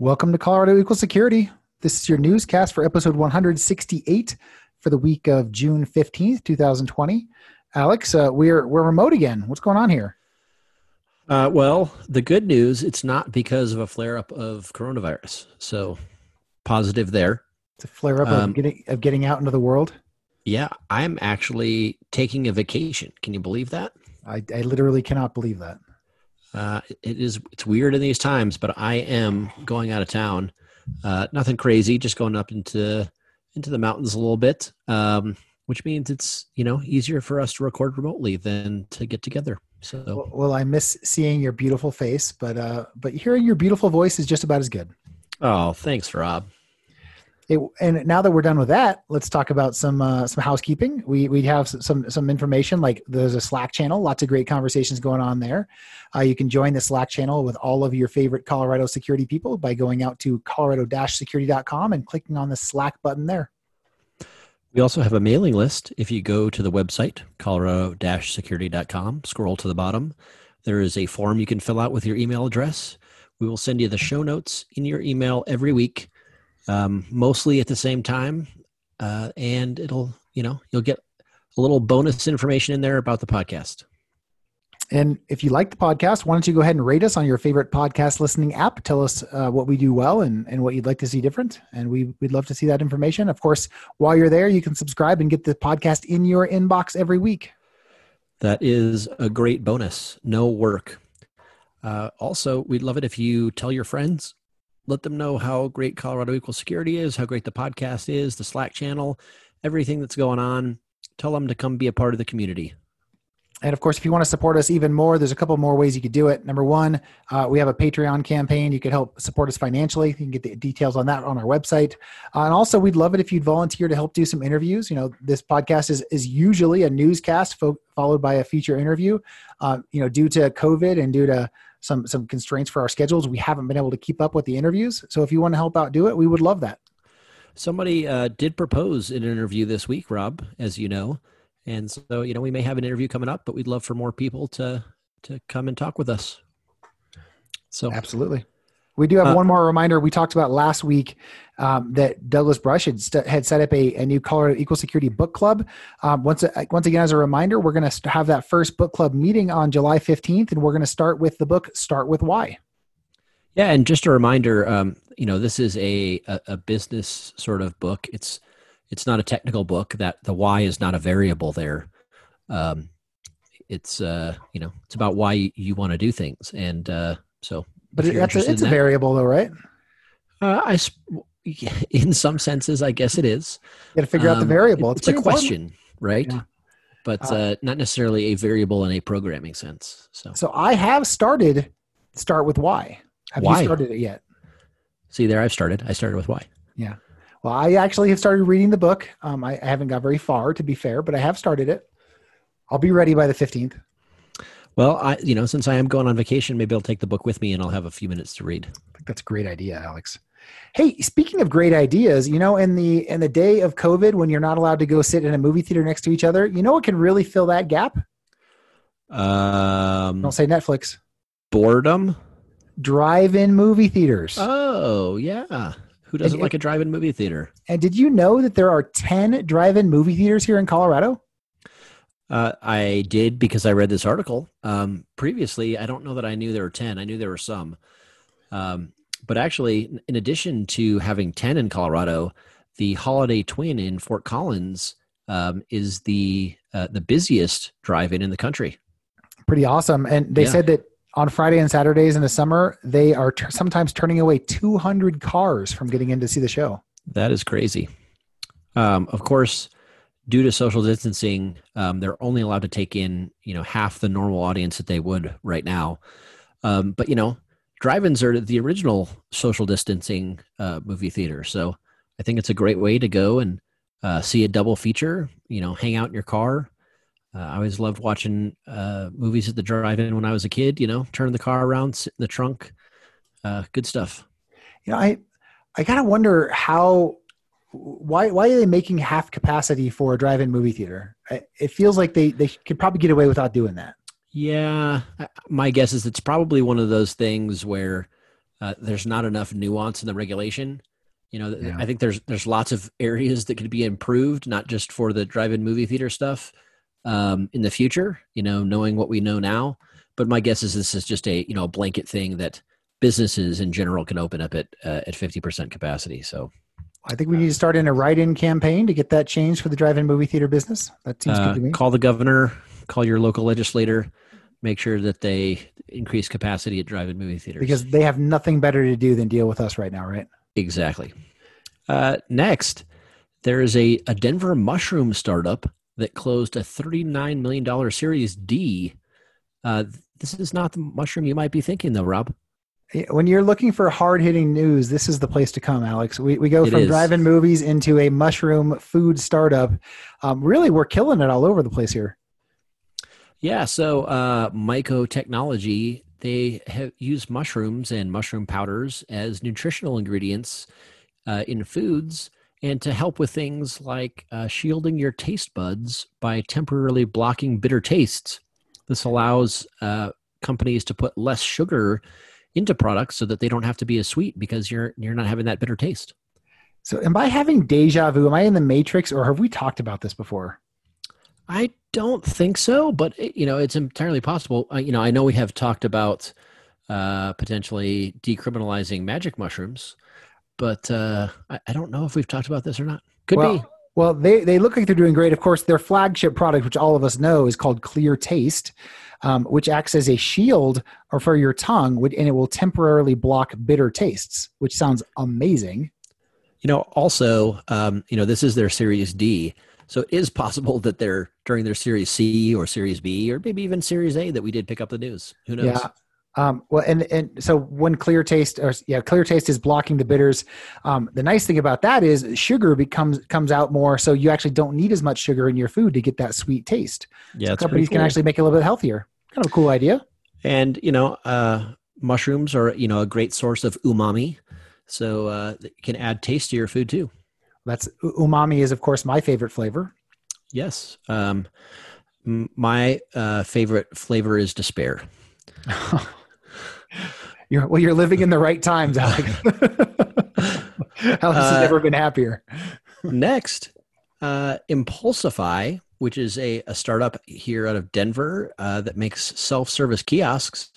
Welcome to Colorado Equal Security. This is your newscast for episode 168 for the week of June 15th, 2020. Alex, uh, we're we're remote again. What's going on here? Uh, well, the good news, it's not because of a flare up of coronavirus. So positive there. It's a flare up Um, of, getting, of getting out into the world. Yeah, I'm actually taking a vacation. Can you believe that? I, I literally cannot believe that. Uh, it is it's weird in these times, but I am going out of town. Uh, nothing crazy, just going up into into the mountains a little bit, um, which means it's you know easier for us to record remotely than to get together. So Well, well, I miss seeing your beautiful face, but uh, but hearing your beautiful voice is just about as good. oh, thanks, Rob. It, and now that we're done with that, let's talk about some uh, some housekeeping. We we have s- some some information like there's a Slack channel, lots of great conversations going on there. Uh, you can join the Slack channel with all of your favorite Colorado security people by going out to colorado-security.com and clicking on the Slack button there. We also have a mailing list. If you go to the website, colorado-security.com, scroll to the bottom, there is a form you can fill out with your email address. We will send you the show notes in your email every week, um, mostly at the same time. Uh, and it'll, you know, you'll get a little bonus information in there about the podcast. And if you like the podcast, why don't you go ahead and rate us on your favorite podcast listening app? Tell us uh, what we do well and, and what you'd like to see different. And we, we'd love to see that information. Of course, while you're there, you can subscribe and get the podcast in your inbox every week. That is a great bonus. No work. Uh, also, we'd love it if you tell your friends, let them know how great Colorado Equal Security is, how great the podcast is, the Slack channel, everything that's going on. Tell them to come be a part of the community. And of course, if you want to support us even more, there's a couple more ways you could do it. Number one, uh, we have a Patreon campaign. You could help support us financially. You can get the details on that on our website. Uh, and also, we'd love it if you'd volunteer to help do some interviews. You know, this podcast is is usually a newscast fo- followed by a feature interview. Uh, you know, due to COVID and due to some some constraints for our schedules, we haven't been able to keep up with the interviews. So if you want to help out do it, we would love that. Somebody uh, did propose an interview this week, Rob, as you know. And so, you know, we may have an interview coming up, but we'd love for more people to to come and talk with us. So Absolutely. We do have Uh, one more reminder. We talked about last week um, that Douglas Brush had, st- had set up a, a new Colorado Equal Security Book Club. Um, once, once again, as a reminder, we're going to have that first book club meeting on July 15th, and we're going to start with the book Start With Why. Yeah, and just a reminder, um, you know, this is a, a a business sort of book. It's it's not a technical book. That the why is not a variable there. Um, it's uh, you know, it's about why you, you want to do things, and uh, so. But it, that's a, it's a that- variable, though, right? Uh, I, in some senses, I guess it is. You got to figure out the Um, variable. it- It's, pretty a important. question, right? Yeah. But Uh, uh, not necessarily a variable in a programming sense. So, So I have started Start With Why. Have Why? you started it yet? see there, I've started. I started with why. Yeah. Well, I actually have started reading the book. Um, I, I haven't got very far, to be fair, but I have started it. I'll be ready by the 15th. Well, I, you know, since I am going on vacation, maybe I'll take the book with me and I'll have a few minutes to read. I think that's a great idea, Alex. Hey, speaking of great ideas, you know, in the in the day of COVID, when you're not allowed to go sit in a movie theater next to each other, you know what can really fill that gap? Um, Don't say Netflix. boredom. Drive-in movie theaters. Oh yeah, who doesn't And- like a drive-in movie theater? and did you know that there are 10 drive-in movie theaters here in Colorado? Uh, I did because I read this article. Um, previously, I don't know that I knew there were ten. I knew there were some, um, but actually, in addition to having ten in Colorado, the Holiday Twin in Fort Collins um, is the uh, the busiest drive-in in the country. Pretty awesome. And they Yeah. said that on Friday and Saturdays in the summer, they are t- sometimes turning away 200 cars from getting in to see the show. That is crazy. Um, of course, due to social distancing, um, they're only allowed to take in you know half the normal audience that they would right now. Um, but you know, drive-ins are the original social distancing uh, movie theater, so I think it's a great way to go and uh, see a double feature. You know, hang out in your car. Uh, I always loved watching uh, movies at the drive-in when I was a kid. You know, turn the car around, sit in the trunk. Uh, good stuff. You know, I I gotta wonder how why why are they making half capacity for a drive-in movie theater? It feels like they they could probably get away without doing that. Yeah, my guess is it's probably one of those things where uh, there's not enough nuance in the regulation. You know, Yeah. I think there's there's lots of areas that could be improved, not just for the drive-in movie theater stuff um, in the future. You know, knowing what we know now. But my guess is this is just a you know a blanket thing that businesses in general can open up at uh, at 50% capacity. So I think we need to start in a write-in campaign to get that changed for the drive-in movie theater business. That seems uh, good to me. call the governor, call your local legislator, make sure that they increase capacity at drive-in movie theaters. Because they have nothing better to do than deal with us right now, right? Exactly. Uh, next, there is a, a Denver mushroom startup that closed a $39 million Series D. Uh, this is not the mushroom you might be thinking, though, Rob. When you're looking for hard-hitting news, this is the place to come, Alex. We, we go It from is. drive-in movies into a mushroom food startup. Um, really, we're killing it all over the place here. Yeah, so uh, Myco Technology, they have used mushrooms and mushroom powders as nutritional ingredients uh, in foods and to help with things like uh, shielding your taste buds by temporarily blocking bitter tastes. This allows uh, companies to put less sugar into products so that they don't have to be as sweet because you're you're not having that bitter taste. So, am I having deja vu? Am I in the Matrix, or have we talked about this before? I don't think so, but it- you know, it's entirely possible. Uh, you know, I know we have talked about uh, potentially decriminalizing magic mushrooms, but uh, I, I don't know if we've talked about this or not. Could well, be. Well, they, they look like they're doing great. Of course, their flagship product, which all of us know, is called Clear Taste, um, which acts as a shield or for your tongue, and it will temporarily block bitter tastes, which sounds amazing. You know, also, um, you know, this is their Series D, so it is possible that they're during their Series C or Series B or maybe even Series A that we did pick up the news. Who knows? Yeah. Um, well, and and so when Clear Taste, or yeah, Clear Taste is blocking the bitters. Um, the nice thing about that is sugar becomes comes out more, so you actually don't need as much sugar in your food to get that sweet taste. yeah. So companies can actually make it a little bit healthier. Kind of a cool idea. And you know, uh, mushrooms are you know a great source of umami, so uh, it can add taste to your food too. That's umami is of course my favorite flavor. Yes. Um, my uh, favorite flavor is despair. You're well, you're living in the right times, Alex. Alex has Uh, never been happier. Next, uh, Impulsify, which is a, a startup here out of Denver uh, that makes self service kiosks,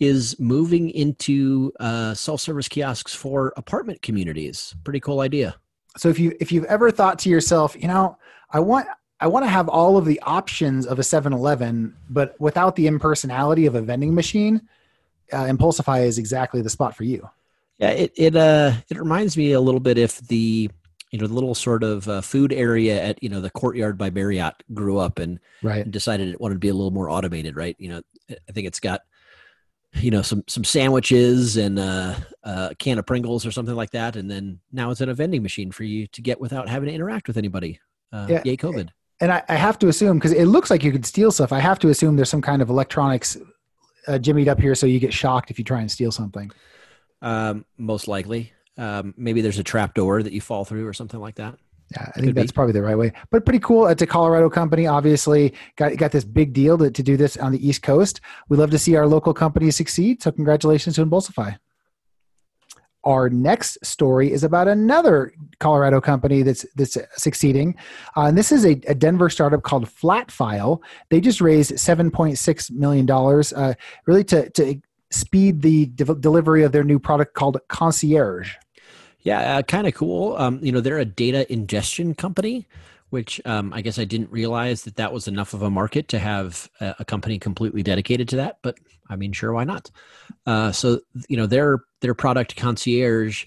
is moving into uh, self service kiosks for apartment communities. Pretty cool idea. So if you if you've ever thought to yourself, you know, I want I want to have all of the options of a 7-Eleven, but without the impersonality of a vending machine, uh, Impulsify is exactly the spot for you. Yeah, it it uh it reminds me a little bit if the you know the little sort of uh, food area at you know the courtyard by Marriott grew up and Right. and decided it wanted to be a little more automated, right? You know, I think it's got you know some some sandwiches and uh, a can of Pringles or something like that, and then now it's in a vending machine for you to get without having to interact with anybody. Uh, Yeah. Yay, COVID! And I, I have to assume because it looks like you could steal stuff. I have to assume there's some kind of electronics uh, jimmied up here so you get shocked if you try and steal something. Um, most likely, um, maybe there's a trap door that you fall through or something like that. Yeah, I Could think that's be. probably the right way. But pretty cool. It's a Colorado company. Obviously, got got this big deal to, to do this on the East Coast. We love to see our local companies succeed. So congratulations to Impulsify. Our next story is about another Colorado company that's that's succeeding, uh, and this is a, a Denver startup called Flatfile. They just raised seven point six million dollars, uh, really to to speed the de- delivery of their new product called Concierge. Yeah, uh, kind of cool. Um, you know, they're a data ingestion company, which um, I guess I didn't realize that that was enough of a market to have a, a company completely dedicated to that. But I mean, sure, why not? Uh, so you know, their their product concierge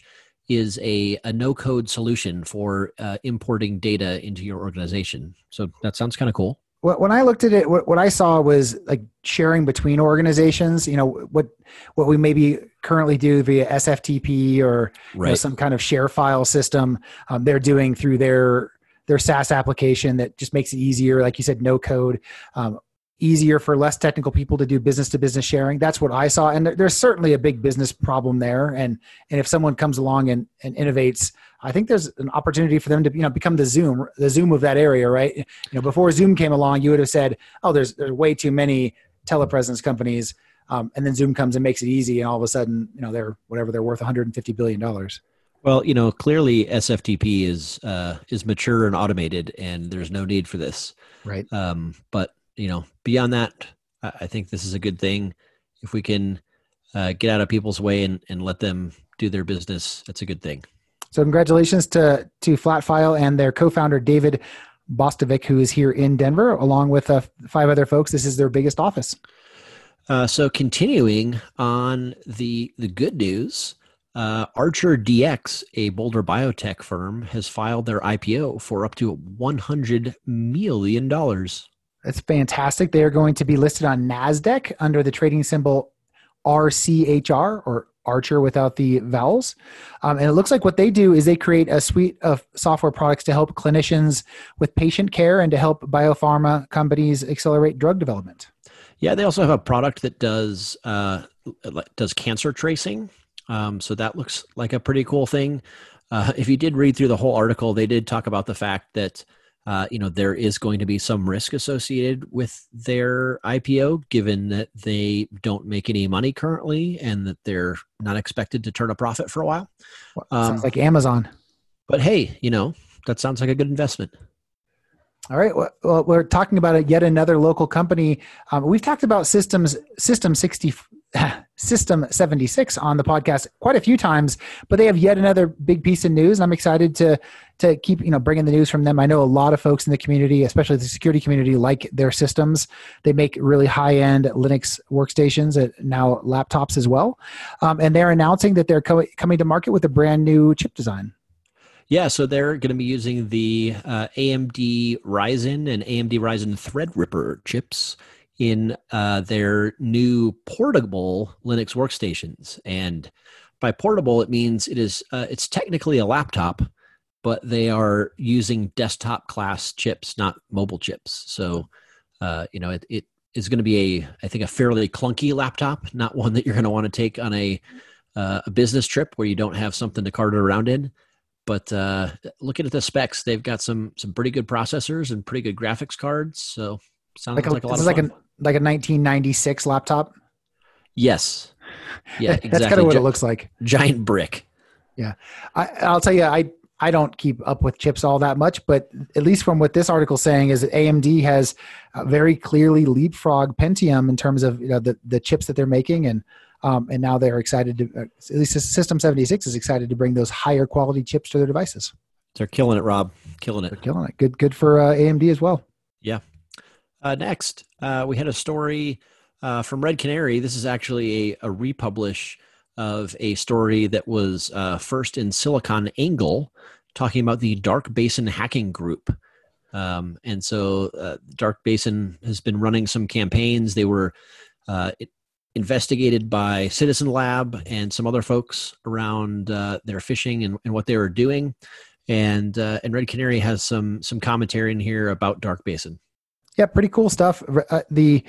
is a, a no code solution for uh, importing data into your organization. So that sounds kind of cool. When I looked at it, what, what I saw was like sharing between organizations. You know what what we maybe currently do via SFTP or you know, some kind of share file system. Um, they're doing through their their SaaS application that just makes it easier, like you said, no code. Um, easier for less technical people to do business to business sharing that's what i saw and there, there's certainly a big business problem there and and if someone comes along and, and innovates i think there's an opportunity for them to you know become the zoom the zoom of that area right you know before zoom came along you would have said oh there's there's way too many telepresence companies um, and then Zoom comes and makes it easy, and all of a sudden, you know, they're whatever they're worth 150 billion dollars. Well, you know, clearly SFTP is uh, is mature and automated, and there's no need for this. Right. Um, but you know, beyond that, I think this is a good thing. If we can uh, get out of people's way and, and let them do their business, that's a good thing. So, congratulations to to Flatfile and their co-founder David Boskovic, who is here in Denver, along with uh, five other folks. This is their biggest office. Uh, so, continuing on the the good news, uh, Archer DX, a Boulder biotech firm, has filed their IPO for up to one hundred million dollars. That's fantastic. They are going to be listed on Nasdaq under the trading symbol RCHR or Archer without the vowels. Um, and it looks like what they do is they create a suite of software products to help clinicians with patient care and to help biopharma companies accelerate drug development. Yeah, they also have a product that does uh, does cancer tracing. Um, so that looks like a pretty cool thing. Uh, if you did read through the whole article, they did talk about the fact that uh, you know there is going to be some risk associated with their IPO, given that they don't make any money currently and that they're not expected to turn a profit for a while. Um, sounds like Amazon. But hey, you know that sounds like a good investment. All right. Well, we're talking about yet another local company. Um, we've talked about systems System sixty System 76 on the podcast quite a few times, but they have yet another big piece of news. I'm excited to to keep you know bringing the news from them. I know a lot of folks in the community, especially the security community, like their systems. They make really high end Linux workstations, and now laptops as well. Um, and they're announcing that they're co- coming to market with a brand new chip design. Yeah, so they're going to be using the uh, AMD Ryzen and AMD Ryzen Threadripper chips in uh, their new portable Linux workstations. And by portable, it means it is uh, it's technically a laptop, but they are using desktop class chips, not mobile chips. So, uh, you know, it, it is going to be a I think a fairly clunky laptop, not one that you're going to want to take on a uh, a business trip where you don't have something to cart it around in. But uh, looking at the specs, they've got some some pretty good processors and pretty good graphics cards. So sounds like a, like a lot of like fun. a like a 1996 laptop? Yes. Yeah, exactly. That's kind of what it looks like. Giant brick. Yeah. I, I'll tell you, I, I don't keep up with chips all that much, but at least from what this article is saying is that AMD has very clearly leapfrog Pentium in terms of you know, the, the chips that they're making. And, um, and now they're excited to, uh, at least System 76 is excited to bring those higher quality chips to their devices. They're killing it, Rob. Killing it. They're killing it. Good, good for uh, AMD as well. Yeah. Uh, next, uh, we had a story uh, from Red Canary. This is actually a, a republish of a story that was uh, first in Silicon Angle, talking about the Dark Basin hacking group. Um, and so, uh, Dark Basin has been running some campaigns. They were uh, investigated by Citizen Lab and some other folks around their phishing and, and, what they were doing. And and Red Canary has some some commentary in here about Dark Basin. Yeah, pretty cool stuff. Uh, the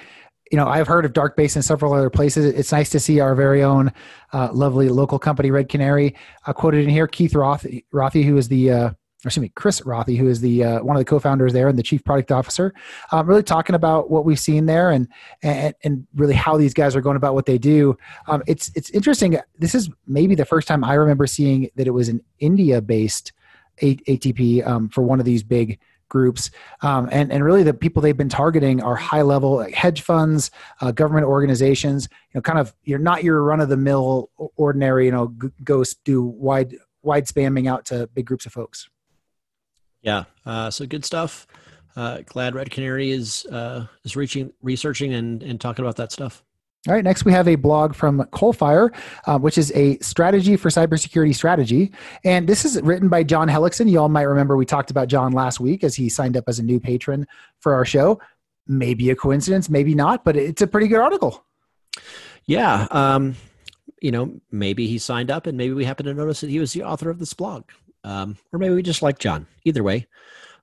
you know, I've heard of Dark Basin in several other places. It's nice to see our very own uh, lovely local company, Red Canary, uh, quoted in here. Keith Roth, Rothy, who is the, uh, excuse me, Chris Rothe, who is the uh, one of the co-founders there and the chief product officer, um, really talking about what we've seen there and, and and really how these guys are going about what they do. Um, it's it's interesting. This is maybe the first time I remember seeing that it was an India-based ATP um, for one of these big groups. Um, and, and really the people they've been targeting are high level hedge funds, uh, government organizations, you know, kind of, you're not your run of the mill ordinary, you know, g- go do wide, wide spamming out to big groups of folks. Yeah. Uh, so good stuff. Uh, glad Red Canary is, uh, is reaching, researching and, and talking about that stuff. All right, next we have a blog from Coalfire, uh, which is a strategy for cybersecurity strategy. And this is written by John Hellickson. You all might remember we talked about John last week as he signed up as a new patron for our show. Maybe a coincidence, maybe not, but it's a pretty good article. Yeah. Um, you know, maybe he signed up and maybe we happen to notice that he was the author of this blog. Um, or maybe we just like John. Either way.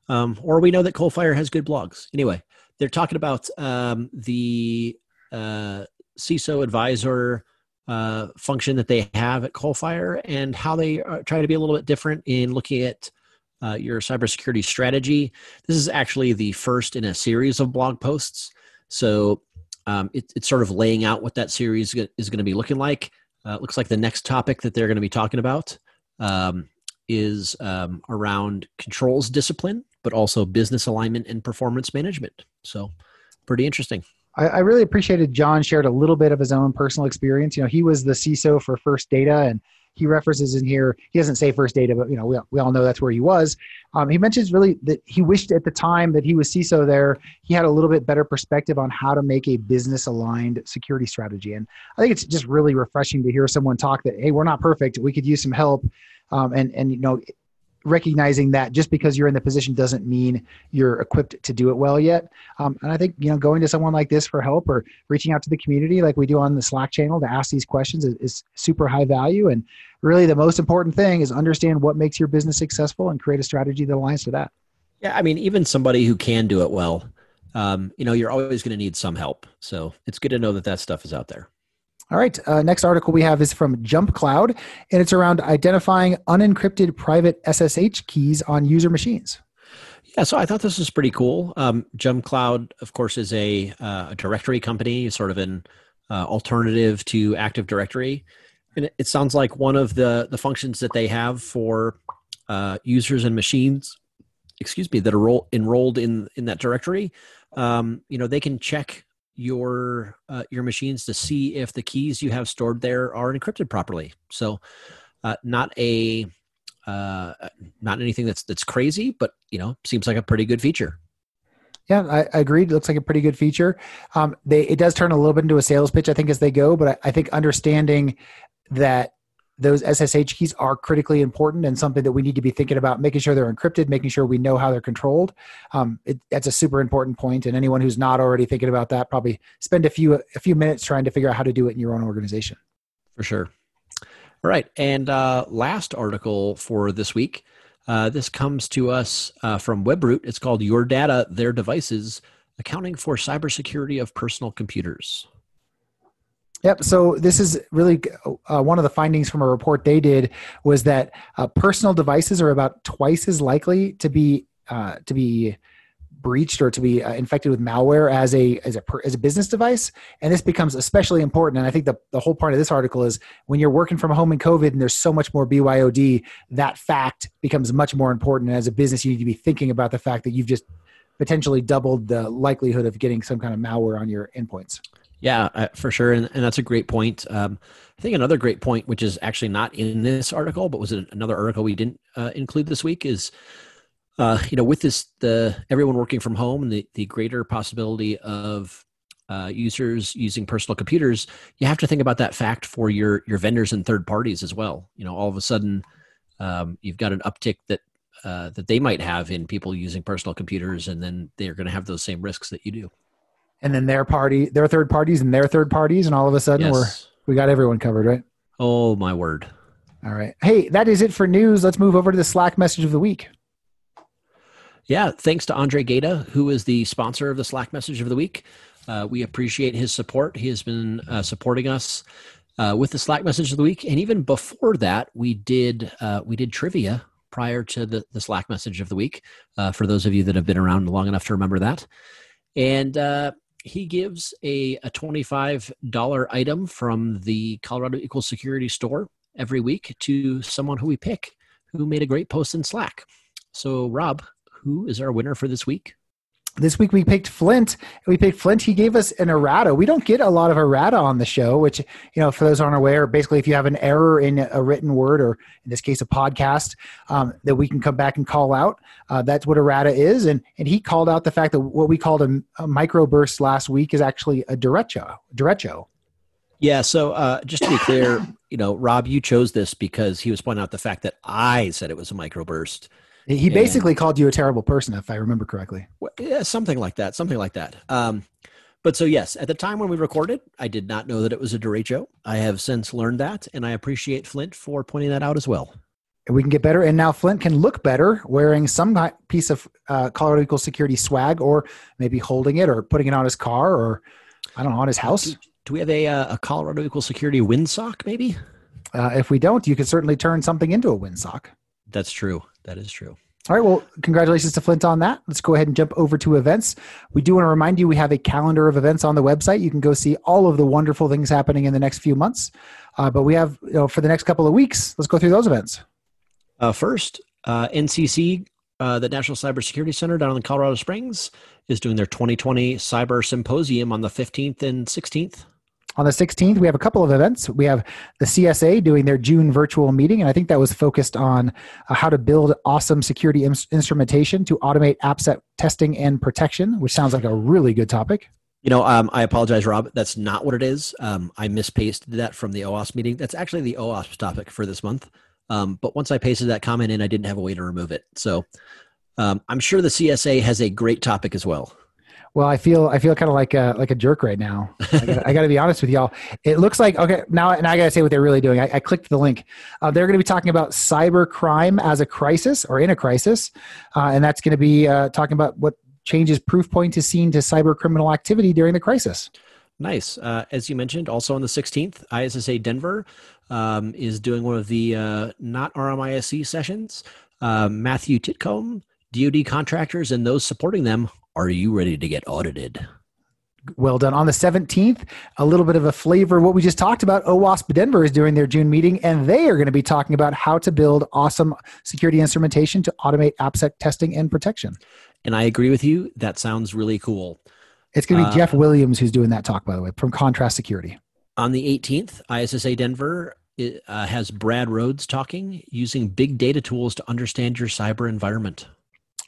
Um, or we know that Coalfire has good blogs. Anyway, they're talking about um, the uh, CISO advisor uh, function that they have at Coalfire and how they uh, try to be a little bit different in looking at uh, your cybersecurity strategy. This is actually the first in a series of blog posts. So um, it, it's sort of laying out what that series is going to be looking like. Uh, looks like the next topic that they're going to be talking about um, is um, around controls discipline, but also business alignment and performance management. So, pretty interesting. I, I, really appreciated John shared a little bit of his own personal experience. You know, he was the CISO for First Data, and he references in here. He doesn't say First Data, but you know, we, we all know that's where he was. Um, he mentions really that he wished at the time that he was CISO there, he had a little bit better perspective on how to make a business aligned security strategy. And I think it's just really refreshing to hear someone talk that, hey, we're not perfect. We could use some help. Um, and and you know recognizing that just because you're in the position doesn't mean you're equipped to do it well yet. Um, and I think you know going to someone like this for help or reaching out to the community like we do on the Slack channel to ask these questions is, is super high value. And really, the most important thing is understand what makes your business successful and create a strategy that aligns to that. Yeah, I mean, even somebody who can do it well, um, you know, you're always going to need some help. So it's good to know that that stuff is out there. All right. Uh, next article we have is from Jump Cloud, and it's around identifying unencrypted private SSH keys on user machines. Yeah, so I thought this was pretty cool. Um, Jump Cloud, of course, is a, uh, a directory company, sort of an uh, alternative to Active Directory, and it, sounds like one of the the functions that they have for uh, users and machines, excuse me, that are enrolled in in that directory. Um, you know, they can check your uh, your machines to see if the keys you have stored there are encrypted properly. So, uh, not a uh, not anything that's that's crazy, but you know, seems like a pretty good feature. Yeah, I, I agreed. It looks like a pretty good feature. Um, they it does turn a little bit into a sales pitch, I think, as they go. But I, I think understanding that those SSH keys are critically important and something that we need to be thinking about, making sure they're encrypted, making sure we know how they're controlled. Um, it, that's a super important point, and anyone who's not already thinking about that probably spend a few a few minutes trying to figure out how to do it in your own organization. For sure. All right, and uh, last article for this week. Uh, this comes to us uh, from Webroot. It's called "Your Data, Their Devices: Accounting for Cybersecurity of Personal Computers." Yep. So this is really uh, one of the findings from a report they did was that uh, personal devices are about twice as likely to be uh, to be breached or to be uh, infected with malware as a as a as a business device and this becomes especially important and i think the, the whole part of this article is when you're working from home in covid and there's so much more byod that fact becomes much more important and as a business you need to be thinking about the fact that you've just potentially doubled the likelihood of getting some kind of malware on your endpoints yeah, uh, for sure, and, and that's a great point. Um, I think another great point, which is actually not in this article, but was another article we didn't uh, include this week, is uh, you know with this the everyone working from home and the the greater possibility of uh, users using personal computers, you have to think about that fact for your your vendors and third parties as well. You know, all of a sudden, um, you've got an uptick that uh, that they might have in people using personal computers, and then they're going to have those same risks that you do and then their party, their third parties, and their third parties, and all of a sudden yes. we're we got everyone covered, right? Oh my word! All right, hey, that is it for news. Let's move over to the Slack message of the week. Yeah, thanks to Andre Gata, who is the sponsor of the Slack message of the week. Uh, we appreciate his support. He has been uh, supporting us uh, with the Slack message of the week, and even before that, we did uh, we did trivia prior to the, the Slack message of the week. Uh, for those of you that have been around long enough to remember that, and uh, he gives a, a $25 item from the Colorado Equal Security store every week to someone who we pick who made a great post in Slack. So, Rob, who is our winner for this week? This week we picked Flint. We picked Flint. He gave us an errata. We don't get a lot of errata on the show, which, you know, for those aren't aware, basically if you have an error in a written word or in this case a podcast, um, that we can come back and call out. Uh, that's what errata is. And and he called out the fact that what we called a, a microburst last week is actually a derecho. Derecho. Yeah. So uh, just to be clear, you know, Rob, you chose this because he was pointing out the fact that I said it was a microburst. He basically called you a terrible person, if I remember correctly. Yeah, something like that. Something like that. Um, but so yes, at the time when we recorded, I did not know that it was a derecho. I have since learned that, and I appreciate Flint for pointing that out as well. We can get better, and now Flint can look better wearing some piece of uh, Colorado Equal Security swag, or maybe holding it, or putting it on his car, or I don't know, on his house. Do, do we have a, uh, a Colorado Equal Security windsock? Maybe. Uh, if we don't, you could certainly turn something into a windsock. That's true. That is true. All right. Well, congratulations to Flint on that. Let's go ahead and jump over to events. We do want to remind you we have a calendar of events on the website. You can go see all of the wonderful things happening in the next few months. Uh, but we have, you know, for the next couple of weeks, let's go through those events. Uh, first, uh, NCC, uh, the National Cybersecurity Center down in Colorado Springs, is doing their 2020 Cyber Symposium on the 15th and 16th. On the 16th, we have a couple of events. We have the CSA doing their June virtual meeting, and I think that was focused on uh, how to build awesome security instrumentation to automate AppSec testing and protection, which sounds like a really good topic. You know, um, I apologize, Rob. That's not what it is. Um, I mispasted that from the OWASP meeting. That's actually the OWASP topic for this month. Um, but once I pasted that comment in, I didn't have a way to remove it. So um, I'm sure the CSA has a great topic as well. Well, I feel I feel kind of like a like a jerk right now. I got to be honest with y'all. It looks like okay now. And I got to say what they're really doing. I, I clicked the link. Uh, they're going to be talking about cyber crime as a crisis or in a crisis, uh, and that's going to be uh, talking about what changes Proofpoint is seen to cyber criminal activity during the crisis. Nice. Uh, as you mentioned, also on the 16th, ISSA Denver um, is doing one of the uh, not RMISC sessions. Uh, Matthew Titcomb, DoD contractors, and those supporting them are you ready to get audited? Well done. On the 17th, a little bit of a flavor of what we just talked about. OWASP Denver is doing their June meeting, and they are going to be talking about how to build awesome security instrumentation to automate AppSec testing and protection. And I agree with you. That sounds really cool. It's going to be uh, Jeff Williams who's doing that talk, by the way, from Contrast Security. On the 18th, ISSA Denver uh, has Brad Rhodes talking using big data tools to understand your cyber environment.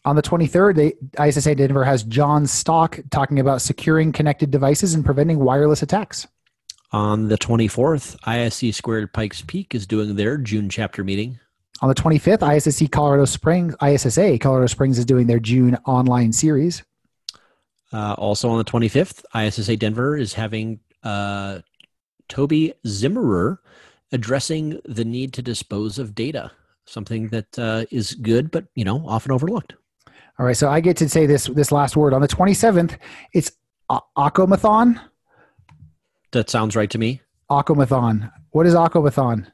On the 23rd, they, ISSA Denver has John Stock talking about securing connected devices and preventing wireless attacks. On the 24th, ISC Squared Pikes Peak is doing their June chapter meeting. On the 25th, ISSC Colorado Springs, ISSA Colorado Springs is doing their June online series. Uh, also on the 25th, ISSA Denver is having uh, Toby Zimmerer addressing the need to dispose of data, something that uh, is good, but you know often overlooked. All right, so I get to say this this last word on the 27th. It's Acomathon. That sounds right to me. Acomathon. What is Acomathon?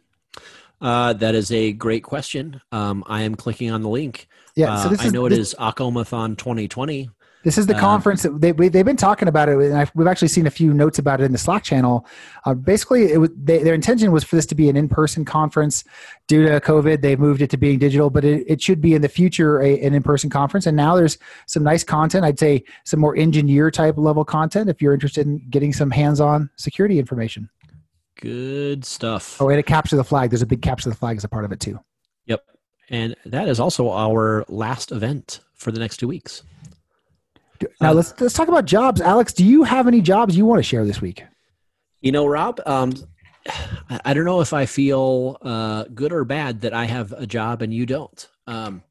Uh, that is a great question. Um, I am clicking on the link. Yeah, so uh, I know this, it is Acomathon 2020. This is the um, conference that they, they've been talking about it, and I've, we've actually seen a few notes about it in the Slack channel. Uh, basically, it was, they, their intention was for this to be an in-person conference. Due to COVID, they moved it to being digital, but it, it should be in the future a, an in-person conference. And now there's some nice content. I'd say some more engineer type level content if you're interested in getting some hands-on security information. Good stuff. Oh, and a capture the flag. There's a big capture the flag as a part of it too. Yep, and that is also our last event for the next two weeks. Now let's let's talk about jobs. Alex, do you have any jobs you want to share this week? You know, Rob, um, I don't know if I feel uh, good or bad that I have a job and you don't. Um,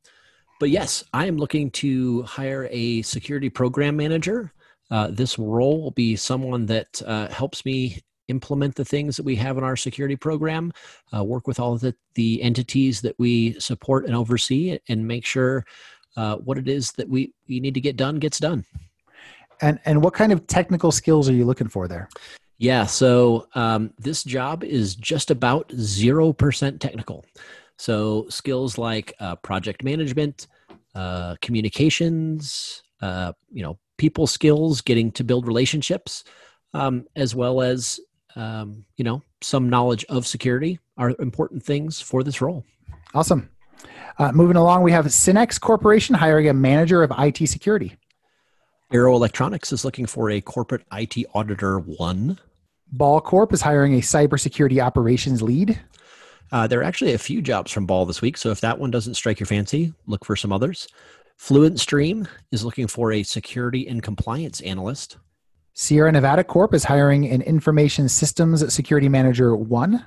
but yes, I am looking to hire a security program manager. Uh, this role will be someone that uh, helps me implement the things that we have in our security program, uh, work with all the, the entities that we support and oversee, and make sure uh, what it is that we, we need to get done gets done. And and what kind of technical skills are you looking for there? Yeah, so um, this job is just about zero percent technical. So skills like uh, project management, uh, communications, uh, you know, people skills, getting to build relationships, um, as well as um, you know some knowledge of security are important things for this role. Awesome. Uh, moving along, we have Synnex Corporation hiring a manager of IT security. Arrow Electronics is looking for a corporate IT auditor one. Ball Corp is hiring a cybersecurity operations lead. Uh, there are actually a few jobs from Ball this week, so if that one doesn't strike your fancy, look for some others. Fluent Stream is looking for a security and compliance analyst. Sierra Nevada Corp is hiring an information systems security manager one.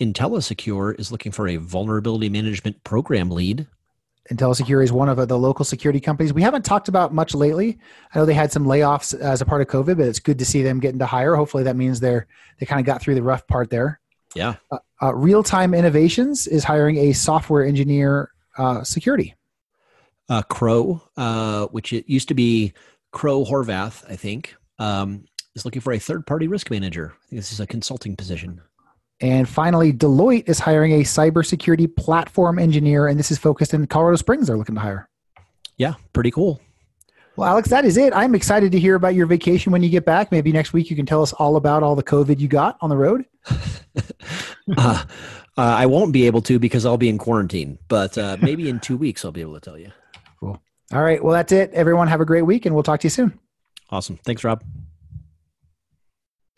IntelliSecure is looking for a vulnerability management program lead. IntelliSecure is one of the local security companies we haven't talked about much lately. I know they had some layoffs as a part of COVID, but it's good to see them getting to hire. Hopefully, that means they're they kind of got through the rough part there. Yeah. Uh, uh, Real Time Innovations is hiring a software engineer uh, security. Uh, Crowe, uh, which it used to be Crowe Horwath, I think, um, is looking for a third party risk manager. I think this is a consulting position. And finally, Deloitte is hiring a cybersecurity platform engineer, and this is focused in Colorado Springs. They're looking to hire. Yeah, pretty cool. Well, Alex, that is it. I'm excited to hear about your vacation when you get back. Maybe next week you can tell us all about all the COVID you got on the road. uh, uh, I won't be able to because I'll be in quarantine, but uh, maybe in two weeks I'll be able to tell you. Cool. All right. Well, that's it. Everyone have a great week, and we'll talk to you soon. Awesome. Thanks, Rob.